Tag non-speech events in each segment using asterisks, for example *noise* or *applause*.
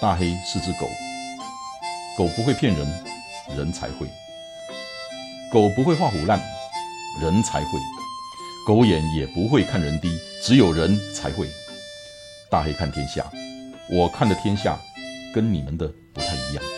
大黑是只狗，狗不会骗人，人才会；狗不会画虎烂，人才会；狗眼也不会看人低，只有人才会。大黑看天下，我看的天下跟你们的不太一样。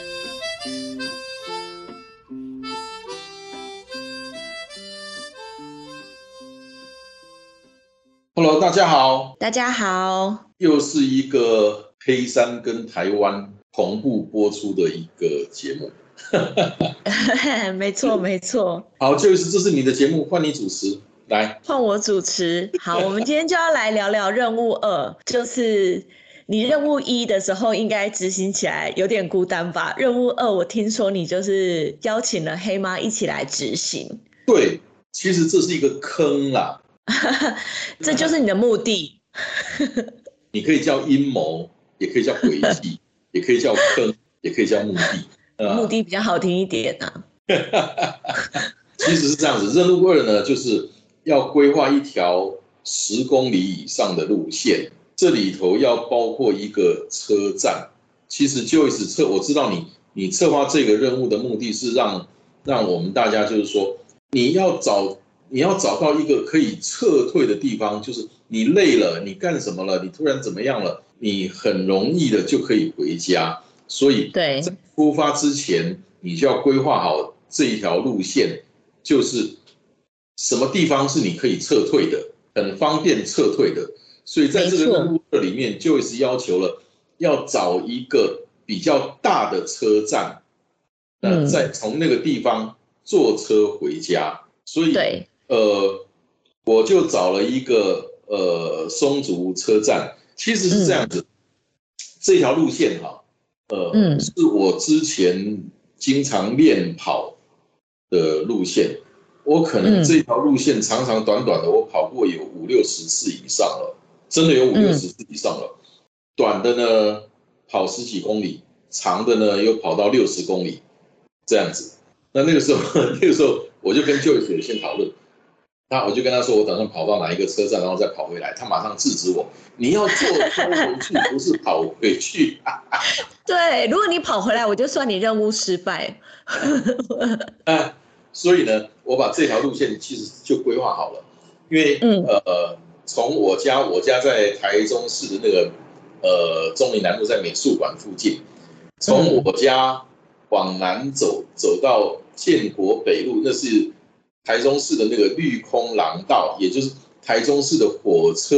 Hello，大家好，大家好，又是一个。黑山跟台湾同步播出的一个节目，*laughs* 没错 *laughs* 没错。好，就是这是你的节目，换你主持，来换我主持。好，*laughs* 我们今天就要来聊聊任务二，就是你任务一的时候应该执行起来有点孤单吧？任务二，我听说你就是邀请了黑妈一起来执行。对，其实这是一个坑啦，*laughs* 这就是你的目的。*laughs* 你可以叫阴谋。也可以叫诡计，*laughs* 也可以叫坑，也可以叫目的。目的比较好听一点啊。其实是这样子，任务二呢，就是要规划一条十公里以上的路线，这里头要包括一个车站。其实就是策，我知道你你策划这个任务的目的是让让我们大家就是说，你要找你要找到一个可以撤退的地方，就是你累了，你干什么了，你突然怎么样了？你很容易的就可以回家，所以在出发之前，你就要规划好这一条路线，就是什么地方是你可以撤退的，很方便撤退的。所以在这个任务里面，就是要求了要找一个比较大的车站，那再从那个地方坐车回家。所以，呃，我就找了一个呃松竹车站。其实是这样子，这条路线哈，呃，是我之前经常练跑的路线。我可能这条路线长长短短的，我跑过有五六十次以上了，真的有五六十次以上了。短的呢，跑十几公里；长的呢，又跑到六十公里这样子。那那个时候，*laughs* 那个时候我就跟旧雪先讨论。那我就跟他说，我打算跑到哪一个车站，然后再跑回来。他马上制止我：“你要坐车回去，不是跑回去。*laughs* ”对，如果你跑回来，我就算你任务失败。啊，*laughs* 所以呢，我把这条路线其实就规划好了，因为呃，从我家，我家在台中市的那个呃中林南路，在美术馆附近，从我家往南走，走到建国北路，那是。台中市的那个绿空廊道，也就是台中市的火车，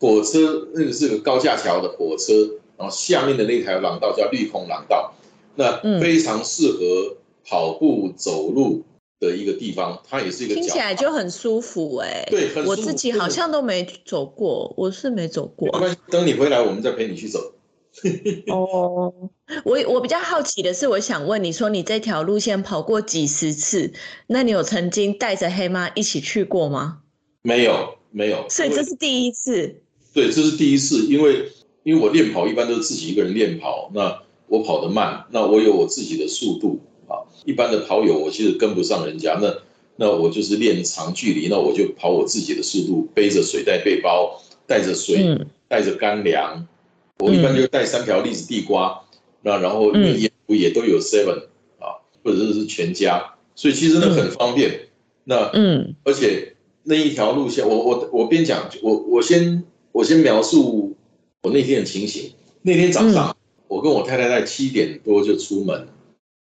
火车那个是个高架桥的火车，然后下面的那条廊道叫绿空廊道，那非常适合跑步走路的一个地方，它也是一个听起来就很舒服哎。对，很舒服我自己好像都没走过，我是没走过。没关系，等你回来，我们再陪你去走。*laughs* 哦，我我比较好奇的是，我想问你说，你这条路线跑过几十次，那你有曾经带着黑妈一起去过吗？没有，没有。所以这是第一次。对，这是第一次，因为因为我练跑一般都是自己一个人练跑，那我跑得慢，那我有我自己的速度啊。一般的跑友我其实跟不上人家，那那我就是练长距离，那我就跑我自己的速度，背着水袋背包，带着水，带着干粮。我一般就带三条栗子地瓜，那然后也也都有 seven 啊，或者是全家，所以其实那很方便。那嗯，而且那一条路线，我我我边讲，我我先我先描述我那天的情形。那天早上，我跟我太太在七点多就出门。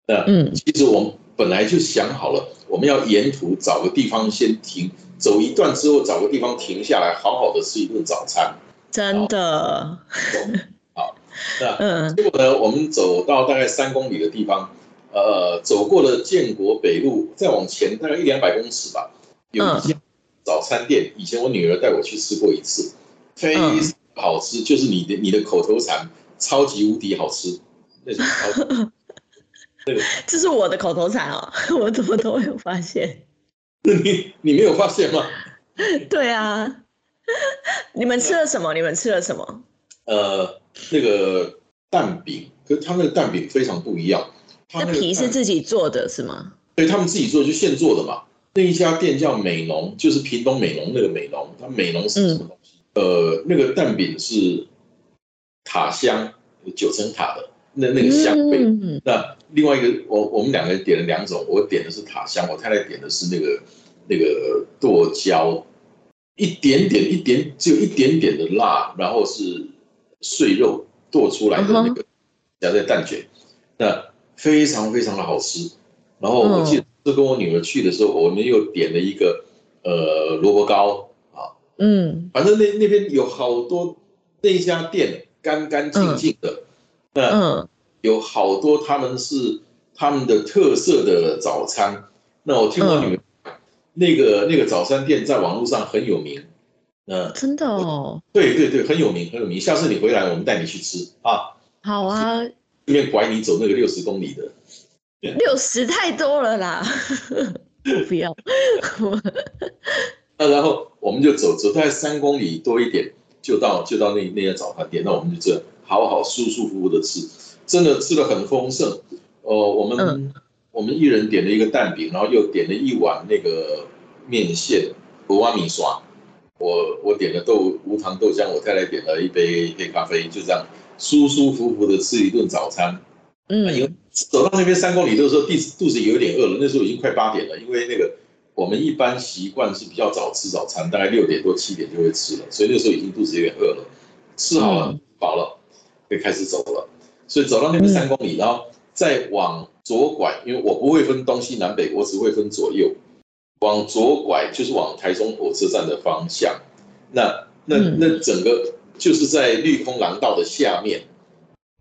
那嗯，其实我们本来就想好了，我们要沿途找个地方先停，走一段之后找个地方停下来，好好的吃一顿早餐。真的，好，那嗯，结果呢，我们走到大概三公里的地方，呃，走过了建国北路，再往前大概一两百公尺吧，有一家早餐店，以前我女儿带我去吃过一次，非常好吃，就是你的你的口头禅，超级无敌好吃，那种。对，*laughs* 这是我的口头禅哦，*laughs* 我怎么都没有发现？*laughs* 你你没有发现吗？对啊。*laughs* 你们吃了什么？你们吃了什么？呃，那个蛋饼，可是他那个蛋饼非常不一样。那皮是自己做的是吗？对他们自己做就现做的嘛。那一家店叫美浓，就是屏东美浓那个美浓，它美浓是什么东西？呃，那个蛋饼是塔香九层塔的那那个香味。那另外一个，我我们两个人点了两种，我点的是塔香，我太太点的是那个那个剁椒，一点点一点，只有一点点的辣，然后是碎肉剁出来的那个夹在蛋卷，那非常非常的好吃。然后我记得是跟我女儿去的时候，我们又点了一个呃萝卜糕啊，嗯，反正那那边有好多那家店干干净净的，那有好多他们是他们的特色的早餐。那我听我女儿那个那个早餐店在网络上很有名，嗯，真的哦，对对对，很有名很有名。下次你回来，我们带你去吃啊。好啊，顺便拐你走那个六十公里的。六十太多了啦，*laughs* 不要。那然后我们就走走大概三公里多一点，就到就到那那家早餐店。那我们就这好好舒舒服服的吃，真的吃的很丰盛。呃，我们我们一人点了一个蛋饼，然后又点了一碗那个面线，五瓦米刷。我我点了豆无糖豆浆，我太太点了一杯黑咖啡，就这样舒舒服服的吃一顿早餐。嗯，因为走到那边三公里的时候，肚子肚子有点饿了。那时候已经快八点了，因为那个我们一般习惯是比较早吃早餐，大概六点多七点就会吃了，所以那时候已经肚子有点饿了。吃好了，饱了，可以开始走了。所以走到那边三公里，然后再往左拐，因为我不会分东西南北，我只会分左右。往左拐就是往台中火车站的方向。那那那整个就是在绿空廊道的下面。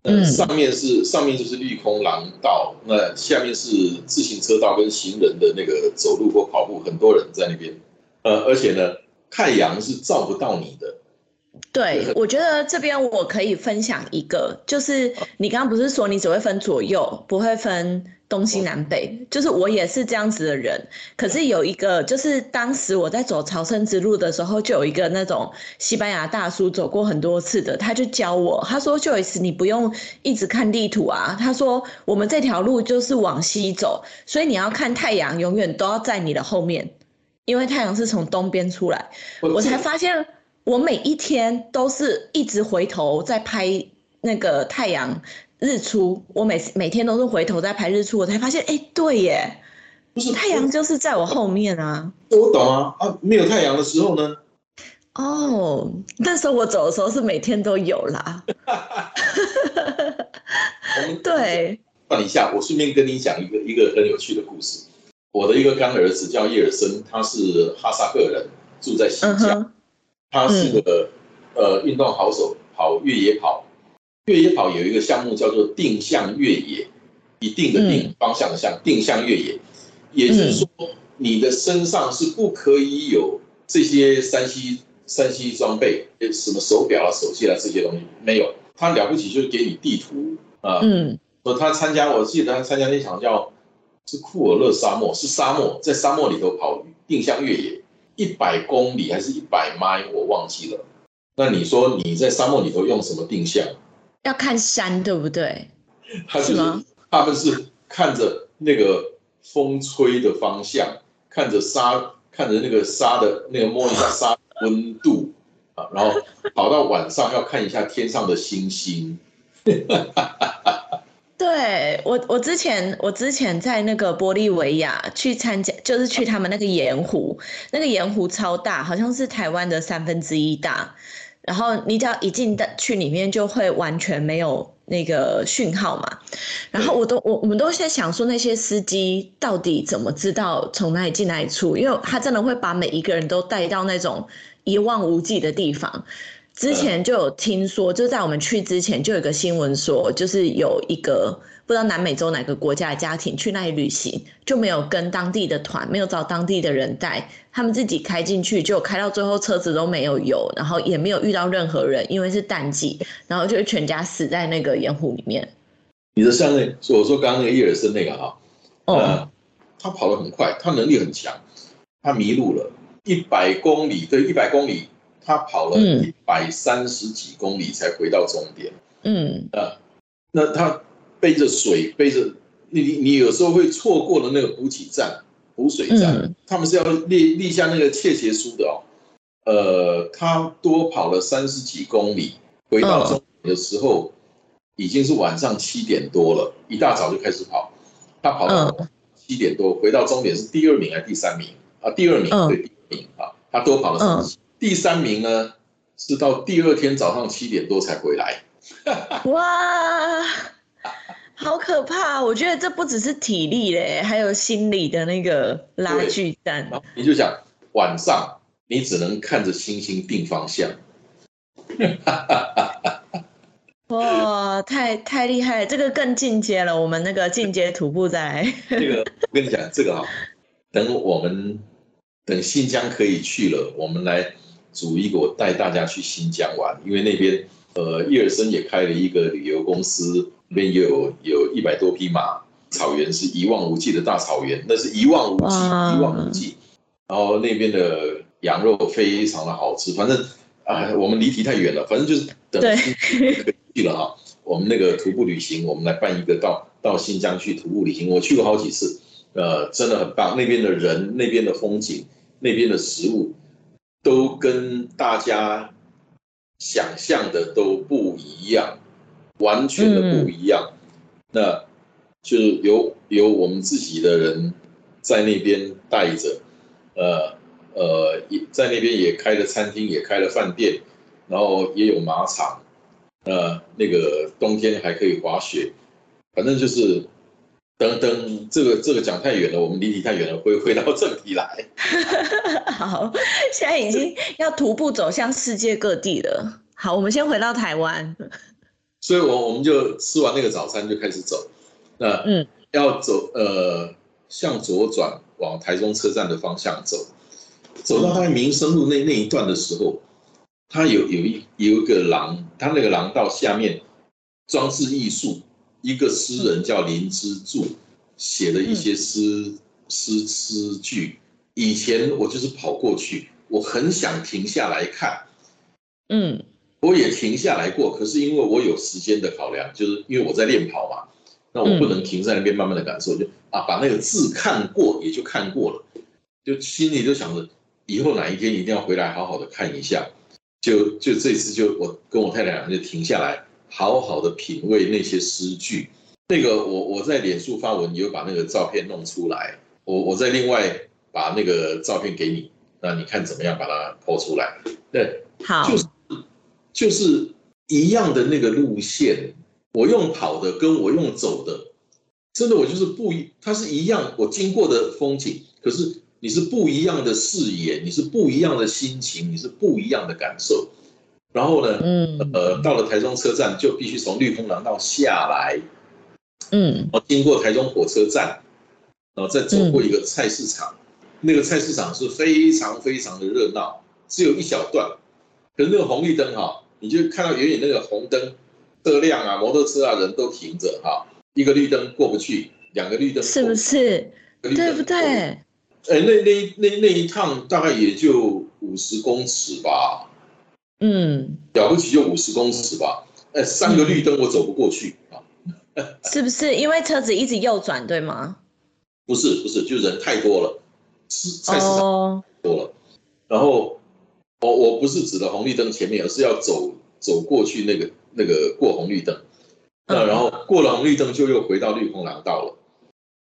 嗯，上面是上面就是绿空廊道，那下面是自行车道跟行人的那个走路或跑步，很多人在那边。呃，而且呢，太阳是照不到你的。对，我觉得这边我可以分享一个，就是你刚刚不是说你只会分左右，不会分东西南北，就是我也是这样子的人。可是有一个，就是当时我在走朝圣之路的时候，就有一个那种西班牙大叔走过很多次的，他就教我，他说：“Joyce，你不用一直看地图啊。”他说：“我们这条路就是往西走，所以你要看太阳，永远都要在你的后面，因为太阳是从东边出来。”我才发现。我每一天都是一直回头在拍那个太阳日出，我每每天都是回头在拍日出，我才发现，哎，对耶，不是太阳就是在我后面啊。我懂啊，啊，没有太阳的时候呢？哦，那时候我走的时候是每天都有啦。*laughs* 对。放一下，我顺便跟你讲一个一个很有趣的故事。我的一个干儿子叫叶尔森，他是哈萨克人，住在新疆。他是个呃运动好手，跑越野跑。越野跑有一个项目叫做定向越野，一定的定方向的向，定向越野。也就是说，你的身上是不可以有这些三 C 三 C 装备，什么手表啊、手机啊这些东西没有。他了不起就给你地图啊。嗯。说他参加，我记得他参加那场叫是库尔勒沙漠，是沙漠，在沙漠里头跑定向越野。一百公里还是一百迈，我忘记了。那你说你在沙漠里头用什么定向？要看山，对不对？是吗？他们是看着那个风吹的方向，看着沙，看着那个沙的那个摸一下沙温度啊，然后跑到晚上要看一下天上的星星。*laughs* 对我，我之前我之前在那个玻利维亚去参加，就是去他们那个盐湖，那个盐湖超大，好像是台湾的三分之一大。然后你只要一进的去里面，就会完全没有那个讯号嘛。然后我都我我们都在想说，那些司机到底怎么知道从哪里进哪里出？因为他真的会把每一个人都带到那种一望无际的地方。之前就有听说，就在我们去之前就有个新闻说，就是有一个不知道南美洲哪个国家的家庭去那里旅行，就没有跟当地的团，没有找当地的人带，他们自己开进去，就开到最后车子都没有油，然后也没有遇到任何人，因为是淡季，然后就全家死在那个盐湖里面。你的像那，我说刚刚那个伊尔森那个哈，哦，他跑得很快，他能力很强，他迷路了，一百公里对一百公里。他跑了一百三十几公里才回到终点。嗯，啊，那他背着水，背着你你有时候会错过了那个补给站、补水站，他们是要立立下那个切结书的哦。呃，他多跑了三十几公里，回到终点的时候已经是晚上七点多了，一大早就开始跑。他跑到七点多，回到终点是第二名还是第三名啊？第二名对，第二名啊。他多跑了三十几，第三名呢是到第二天早上七点多才回来。*laughs* 哇！好可怕！我觉得这不只是体力嘞，还有心理的那个拉锯战。你就想晚上你只能看着星星定方向。*laughs* 哇，太太厉害！这个更进阶了，我们那个进阶徒步在。这个我跟你讲，这个哈，等我们等新疆可以去了，我们来组一个，我带大家去新疆玩，因为那边呃，叶尔森也开了一个旅游公司。那边有有一百多匹马，草原是一望无际的大草原，那是一望无际，一望无际。然后那边的羊肉非常的好吃。反正啊，我们离题太远了，反正就是等去了哈。我们那个徒步旅行，我们来办一个到到新疆去徒步旅行。我去过好几次，呃，真的很棒。那边的人，那边的风景，那边的食物，都跟大家想象的都不一样。完全的不一样，那就是由由我们自己的人在那边带着，呃呃，也在那边也开了餐厅，也开了饭店，然后也有马场，呃，那个冬天还可以滑雪，反正就是等等，这个这个讲太远了，我们离题太远了，回回到正题来。*laughs* 好，现在已经要徒步走向世界各地了。好，我们先回到台湾。所以，我我们就吃完那个早餐就开始走，那嗯，要走呃，向左转往台中车站的方向走，走到大概民生路那那一段的时候，他有有一有一个廊，他那个廊道下面装置艺术，一个诗人叫林之助写的一些诗诗诗句，以前我就是跑过去，我很想停下来看，嗯。我也停下来过，可是因为我有时间的考量，就是因为我在练跑嘛，那我不能停在那边慢慢的感受，就啊把那个字看过也就看过了，就心里就想着以后哪一天一定要回来好好的看一下，就就这次就我跟我太太两个人就停下来，好好的品味那些诗句。那个我我在脸书发文，你又把那个照片弄出来，我我再另外把那个照片给你，那你看怎么样把它抛出来？对，好，就是。就是一样的那个路线，我用跑的跟我用走的，真的我就是不一，它是一样，我经过的风景，可是你是不一样的视野，你是不一样的心情，你是不一样的感受。然后呢，嗯，呃，到了台中车站就必须从绿空廊道下来，嗯，然后经过台中火车站，然后再走过一个菜市场，那个菜市场是非常非常的热闹，只有一小段。可是那个红绿灯哈，你就看到远远那个红灯，车辆啊、摩托车啊，人都停着哈，一个绿灯过不去，两个绿灯是不是？对不对？哎，那那那那一趟大概也就五十公尺吧，嗯，了不起就五十公尺吧，哎，三个绿灯我走不过去啊，*laughs* 是不是？因为车子一直右转，对吗？不是不是，就人太多了，是菜市场多了，然后。我我不是指的红绿灯前面，而是要走走过去那个那个过红绿灯，那然后过了红绿灯就又回到绿空廊道了。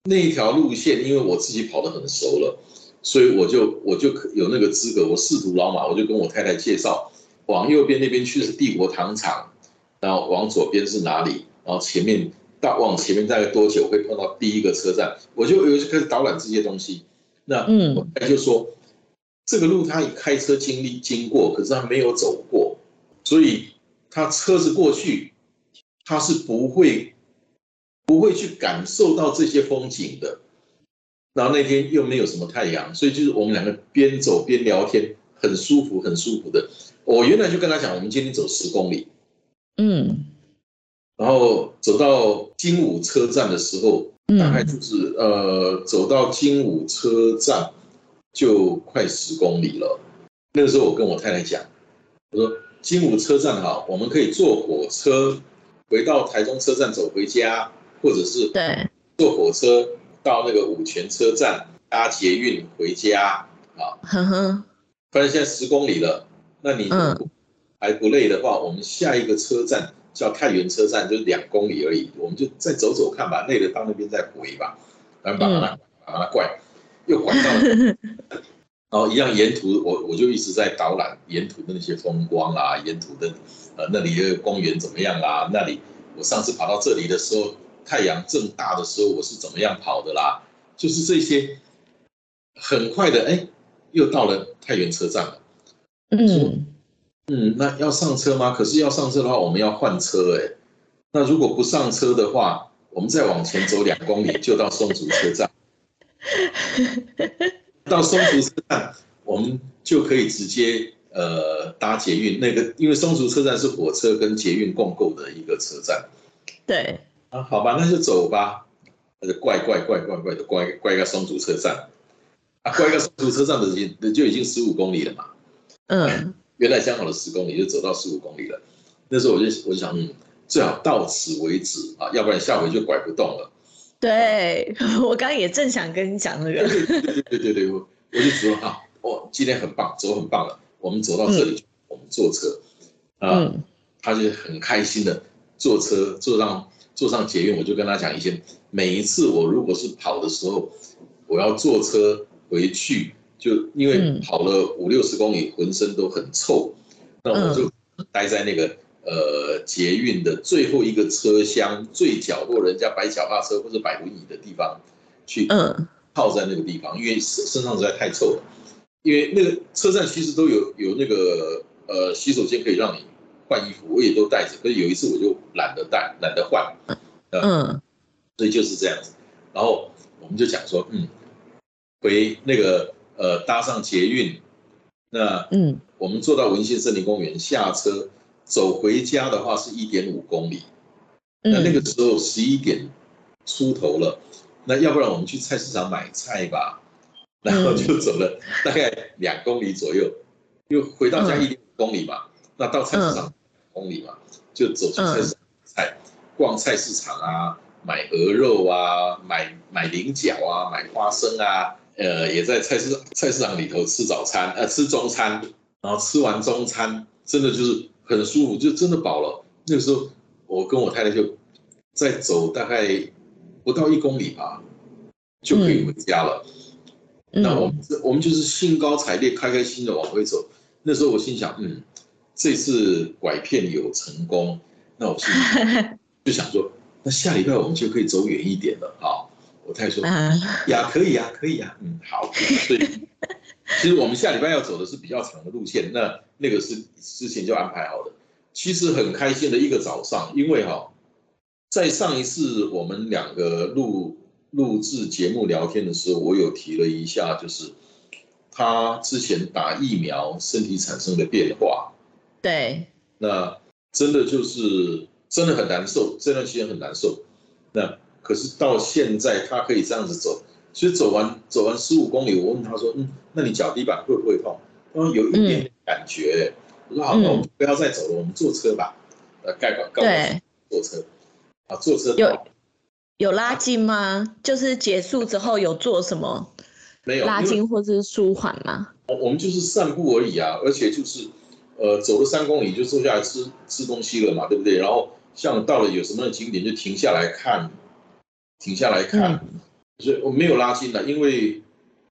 那一条路线，因为我自己跑得很熟了，所以我就我就有那个资格，我仕途老马，我就跟我太太介绍，往右边那边去是帝国糖厂，然后往左边是哪里，然后前面到往前面大概多久会碰到第一个车站，我就我就开始导览这些东西。那我太太就说。这个路他以开车经历经过，可是他没有走过，所以他车子过去，他是不会不会去感受到这些风景的。然后那天又没有什么太阳，所以就是我们两个边走边聊天，很舒服，很舒服的。我原来就跟他讲，我们今天走十公里，嗯，然后走到金武车站的时候，大概就是呃，走到金武车站。就快十公里了。那个时候，我跟我太太讲，我说：“金武车站哈，我们可以坐火车回到台中车站走回家，或者是对。坐火车到那个五泉车站搭捷运回家啊，呵呵，反正现在十公里了，那你嗯。还不累的话，我们下一个车站叫太原车站，就是两公里而已，我们就再走走看吧，累了到那边再回吧，然后把它把它拐，又拐到了，然后一样沿途我我就一直在导览沿途的那些风光啊，沿途的呃那里的公园怎么样啦，那里我上次跑到这里的时候，太阳正大的时候我是怎么样跑的啦，就是这些，很快的哎，又到了太原车站了。嗯嗯，那要上车吗？可是要上车的话，我们要换车哎。那如果不上车的话，我们再往前走两公里就到松竹车站。*laughs* 到松竹车站，我们就可以直接呃搭捷运。那个因为松竹车站是火车跟捷运共构的一个车站对，啊，好吧，那就走吧。那就怪怪怪怪怪的怪怪个松竹车站啊，怪个松竹车站的已经就已经十五公里了嘛。嗯 *coughs* 原来讲好了十公里，就走到十五公里了。那时候我就我就想，嗯，最好到此为止啊，要不然下回就拐不动了。对，*laughs* 我刚刚也正想跟你讲那个，对对对对对对，我我就说啊，哦，今天很棒，走很棒了，我们走到这里，我们坐车啊，嗯他就很开心的坐车坐上坐上捷运，我就跟他讲，一些每一次我如果是跑的时候，我要坐车回去，就因为嗯跑了五六十公里，浑身都很臭，那我就待在那个呃捷运的最后一个车厢最角落，人家摆脚踏车或者摆轮椅的地方去嗯泡在那个地方，因为身身上实在太臭了。因为那个车站其实都有有那个呃洗手间可以让你换衣服，我也都带着。可是有一次我就懒得带，懒得换，嗯所以就是这样子。然后我们就讲说，嗯，回那个呃搭上捷运，那嗯。我们坐到文心森林公园下车，走回家的话是一点五公里。那那嗯个时候十一点出头了，那要不然我们去菜市场买菜吧，然后就走了大概两公里左右，又回到家嗯。一点五公里嘛，那到菜市场两公里嘛，就走去菜市场买菜，逛菜市场啊，买鹅肉啊，买买菱角啊，买花生啊，呃，也在菜市菜市场里头吃早餐，呃，吃中餐，然后吃完中餐，真的就是很舒服，就真的饱了。那个时候，我跟我太太就再走大概不到一公里吧，就可以回家了。那我嗯们我们就是兴高采烈、开开心心的往回走。那时候我心想，嗯，这次拐骗有成功，那我心里 *laughs* 就想说，那下礼拜我们就可以走远一点了啊。我太太说，啊呀，可以呀，可以呀，嗯，好。所以 *laughs* 其实我们下礼拜要走的是比较长的路线，那那个是之前就安排好的。其实很开心的一个早上，因为哈、在上一次我们两个录录制节目聊天的时候，我有提了一下，就是他之前打疫苗身体产生的变化，对，那真的就是真的很难受，这段期间很难受。那可是到现在他可以这样子走，其实走完走完十五公里，我问他说，嗯，那你脚底板会不会痛？他说有一点点感觉。我说好，那我们不要再走了，我们坐车吧。呃，盖广告对，坐车啊，坐车有有拉筋吗？就是结束之后有做什么没有？拉筋或是舒缓吗？我我们就是散步而已啊，而且就是呃走了三公里就坐下来吃吃东西了嘛，对不对？然后像到了有什么景点就停下来看，停下来看，所以我没有拉筋了，因为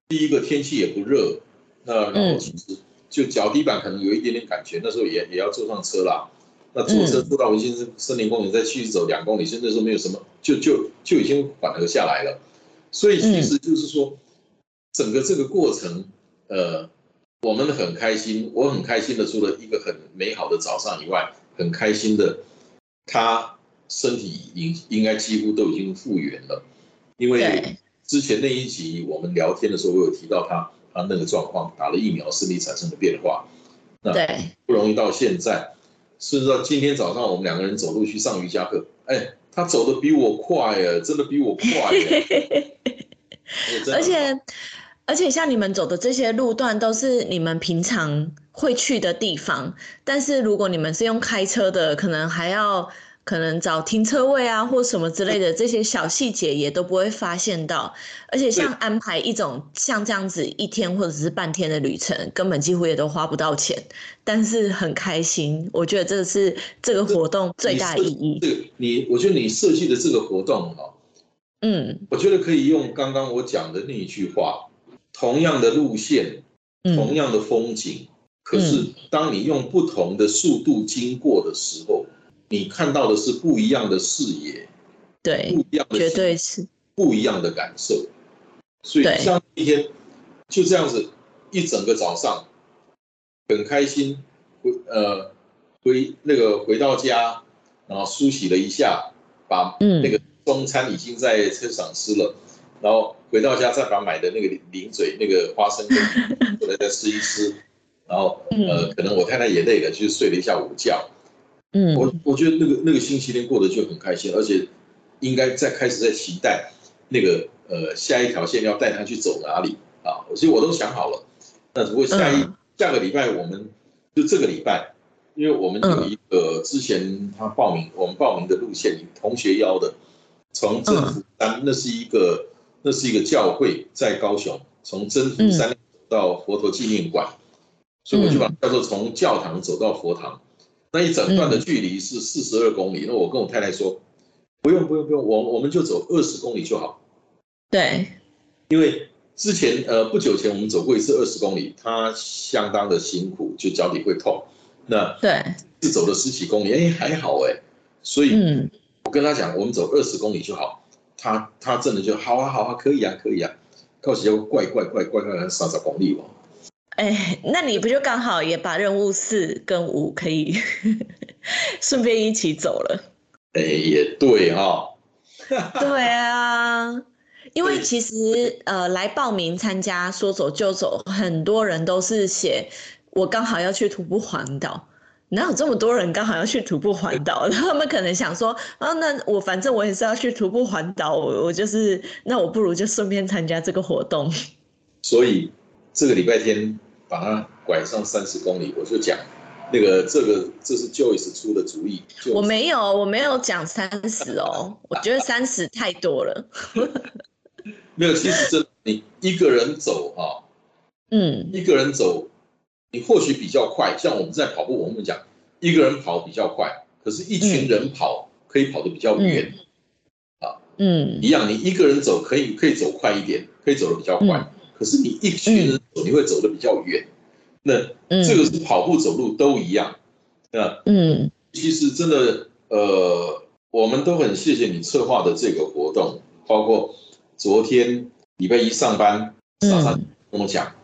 第一个天气也不热，那然后其实就脚底板可能有一点点感觉，那时候也也要坐上车啦。那坐车坐到文心森森林公园，再继续走两公里，现在那时候没有什么，就就就已经缓和下来了。所以其实就是说，整个这个过程，呃，我们很开心，我很开心的，除了一个很美好的早上以外，很开心的，他身体应应该几乎都已经复原了，因为，之前那一集我们聊天的时候，我有提到他他那个状况，打了疫苗身体产生的变化，那对，不容易到现在，甚至到今天早上我们两个人走路去上瑜伽课，哎，他走的比我快哎，真的比我快，*laughs* 哎而且而且像你们走的这些路段都是你们平常会去的地方，但是如果你们是用开车的，可能还要可能找停车位啊或什么之类的这些小细节也都不会发现到，而且像安排一种像这样子一天或者是半天的旅程，根本几乎也都花不到钱，但是很开心。我觉得这是这个活动最大的意义。这个你，我觉得你设计的这个活动哈，嗯，我觉得可以用刚刚我讲的那一句话：同样的路线，同样的风景，可是当你用不同的速度经过的时候。你看到的是不一样的视野，对，不一样的，绝对是不一样的感受。所以像一天就这样子，一整个早上很开心，回呃回那个回到家，然后梳洗了一下，把那个中餐已经在车上吃了，然后回到家再把买的那个零嘴那个花生 *laughs* 回来再吃一吃，然后呃可能我太太也累了，就睡了一下午觉。嗯，我我觉得那个那个星期天过得就很开心，而且应该在开始在期待那个呃下一条线要带他去走哪里啊，所以我都想好了。那如果下一下个礼拜我们就这个礼拜，因为我们有一个之前他报名我们报名的路线，同学邀的，从真福山那是一个那是一个教会，在高雄，从真福山到佛陀纪念馆，所以我就把叫做从教堂走到佛堂。那一整段的距离是四十二公里，那我跟我太太说，不用不用不用，我我们就走二十公里就好。对，因为之前呃不久前我们走过一次二十公里，它相当的辛苦，就脚底会痛。那对，是走了十几公里，哎还好哎，所以我跟他讲，我们走二十公里就好。他他真的就好啊好啊可以啊可以啊，靠起要怪怪怪怪怪三十公里哦。哎，那你不就刚好也把任务四跟五可以 *laughs* 顺便一起走了？哎，也对哈。*laughs* 对啊，因为其实呃，来报名参加说走就走，很多人都是写我刚好要去徒步环岛，哪有这么多人刚好要去徒步环岛？*laughs* 他们可能想说啊，那我反正我也是要去徒步环岛，我我就是那我不如就顺便参加这个活动。所以这个礼拜天。把它拐上三十公里，我就讲，那个这个这是 Joyce 出的主意。我没有，我没有讲三十哦，*laughs* 我觉得三十太多了。没有，其实这你一个人走哈，嗯，一个人走，你或许比较快。像我们在跑步，我们讲一个人跑比较快，可是一群人跑可以跑得比较远，啊，嗯，一样，你一个人走可以可以走快一点，可以走得比较快。可是你一群人走，你会走得比较远。那这个是跑步、走路都一样。那嗯，其实真的，呃，我们都很谢谢你策划的这个活动，包括昨天礼拜一上班，莎莎跟我讲，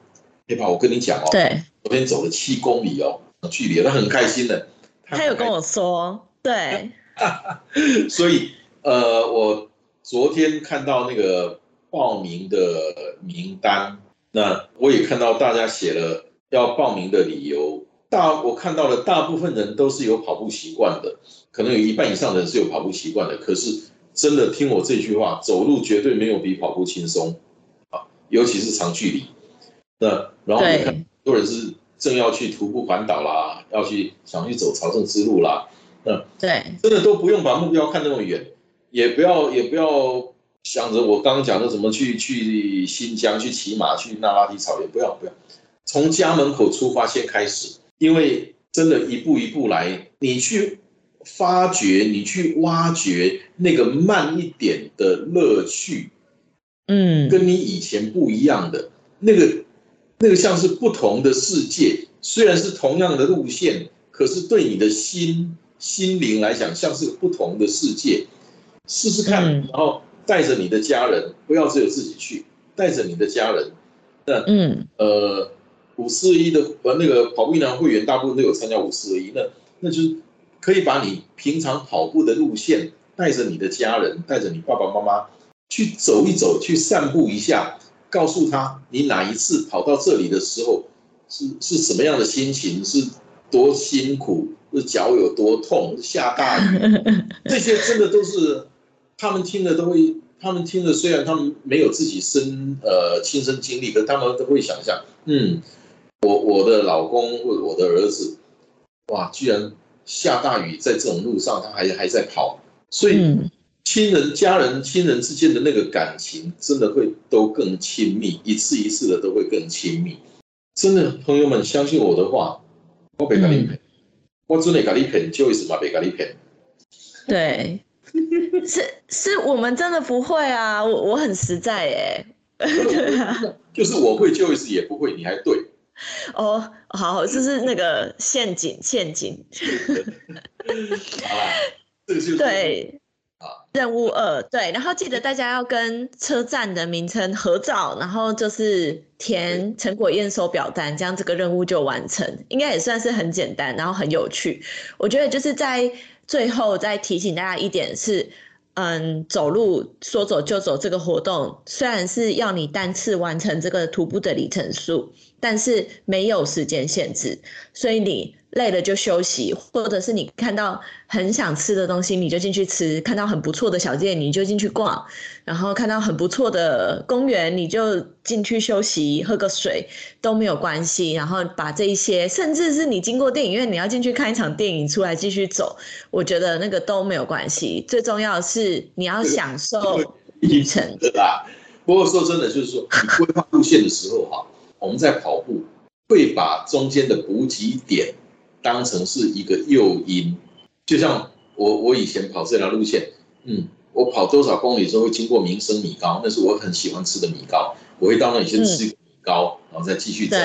黑宝，我跟你讲哦，对，昨天走了七公里哦，距离，他很开心的。他有跟我说，对。*laughs* 所以，呃，我昨天看到那个。报名的名单，那我也看到大家写了要报名的理由。大我看到了，大部分人都是有跑步习惯的，可能有一半以上的人是有跑步习惯的。可是真的听我这句话，走路绝对没有比跑步轻松啊，尤其是长距离。那然后你看，很多人是正要去徒步环岛啦，要去想去走朝圣之路啦。那对，真的都不用把目标看那么远，也不要也不要。想着我刚刚讲的怎么去去新疆去骑马去那拉提草原，不要不要，从家门口出发先开始，因为真的一步一步来，你去发掘，你去挖掘那个慢一点的乐趣，嗯，跟你以前不一样的那个那个像是不同的世界，虽然是同样的路线，可是对你的心心灵来讲像是不同的世界，试试看，然后。带着你的家人，不要只有自己去，带着你的家人。那嗯呃，五四一的呃那个跑步一男会员大部分都有参加五四一，那那就是可以把你平常跑步的路线，带着你的家人，带着你爸爸妈妈去走一走，去散步一下，告诉他你哪一次跑到这里的时候是是什么样的心情，是多辛苦，是脚有多痛，下大雨，*laughs* 这些真的都是。他们听了都会，他们听了虽然他们没有自己身呃亲身经历，可他们都会想象，嗯，我我的老公或者我的儿子，哇，居然下大雨，在这种路上他还还在跑，所以亲人、家人、亲人之间的那个感情真的会都更亲密，一次一次的都会更亲密。真的，朋友们相信我的话，我别跟你骗，我真的跟你骗，就为什么别跟你骗？对，*laughs* 是是我们真的不会啊，我我很实在哎。对啊，就是我会就一次也不会，你还对。*laughs* 哦，好，就是那个陷阱，陷阱。*laughs* 好这个就是对。任务二，对，然后记得大家要跟车站的名称合照，然后就是填成果验收表单，这样这个任务就完成，应该也算是很简单，然后很有趣。我觉得就是在最后再提醒大家一点是。嗯，走路说走就走这个活动，虽然是要你单次完成这个徒步的里程数，但是没有时间限制，所以你。累了就休息，或者是你看到很想吃的东西，你就进去吃；看到很不错的小店，你就进去逛；然后看到很不错的公园，你就进去休息，喝个水都没有关系。然后把这一些，甚至是你经过电影院，你要进去看一场电影，出来继续走，我觉得那个都没有关系。最重要的是你要享受旅程，对吧？不过说真的，就是说你规划路线的时候哈，我们在跑步会把中间的补给点。当成是一个诱因，就像我我以前跑这条路线，嗯，我跑多少公里之后会经过民生米糕，那是我很喜欢吃的米糕，我会到那里先吃米糕，然后再继续走。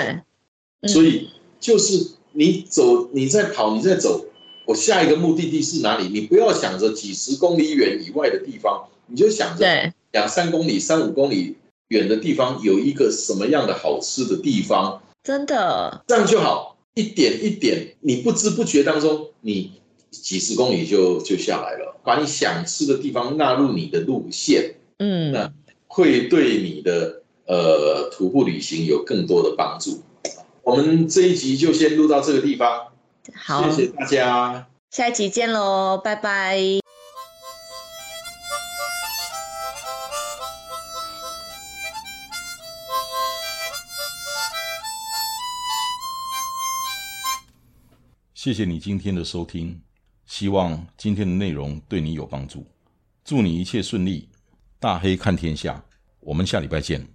所以就是你走，你在跑，你在走，我下一个目的地是哪里？你不要想着几十公里远以外的地方，你就想着两三公里、三五公里远的地方有一个什么样的好吃的地方，真的这样就好。一点一点，你不知不觉当中，你几十公里就就下来了。把你想吃的地方纳入你的路线，嗯，那会对你的呃徒步旅行有更多的帮助。我们这一集就先录到这个地方，好，谢谢大家，下一集见喽，拜拜。谢谢你今天的收听，希望今天的内容对你有帮助。祝你一切顺利，大黑看天下，我们下礼拜见。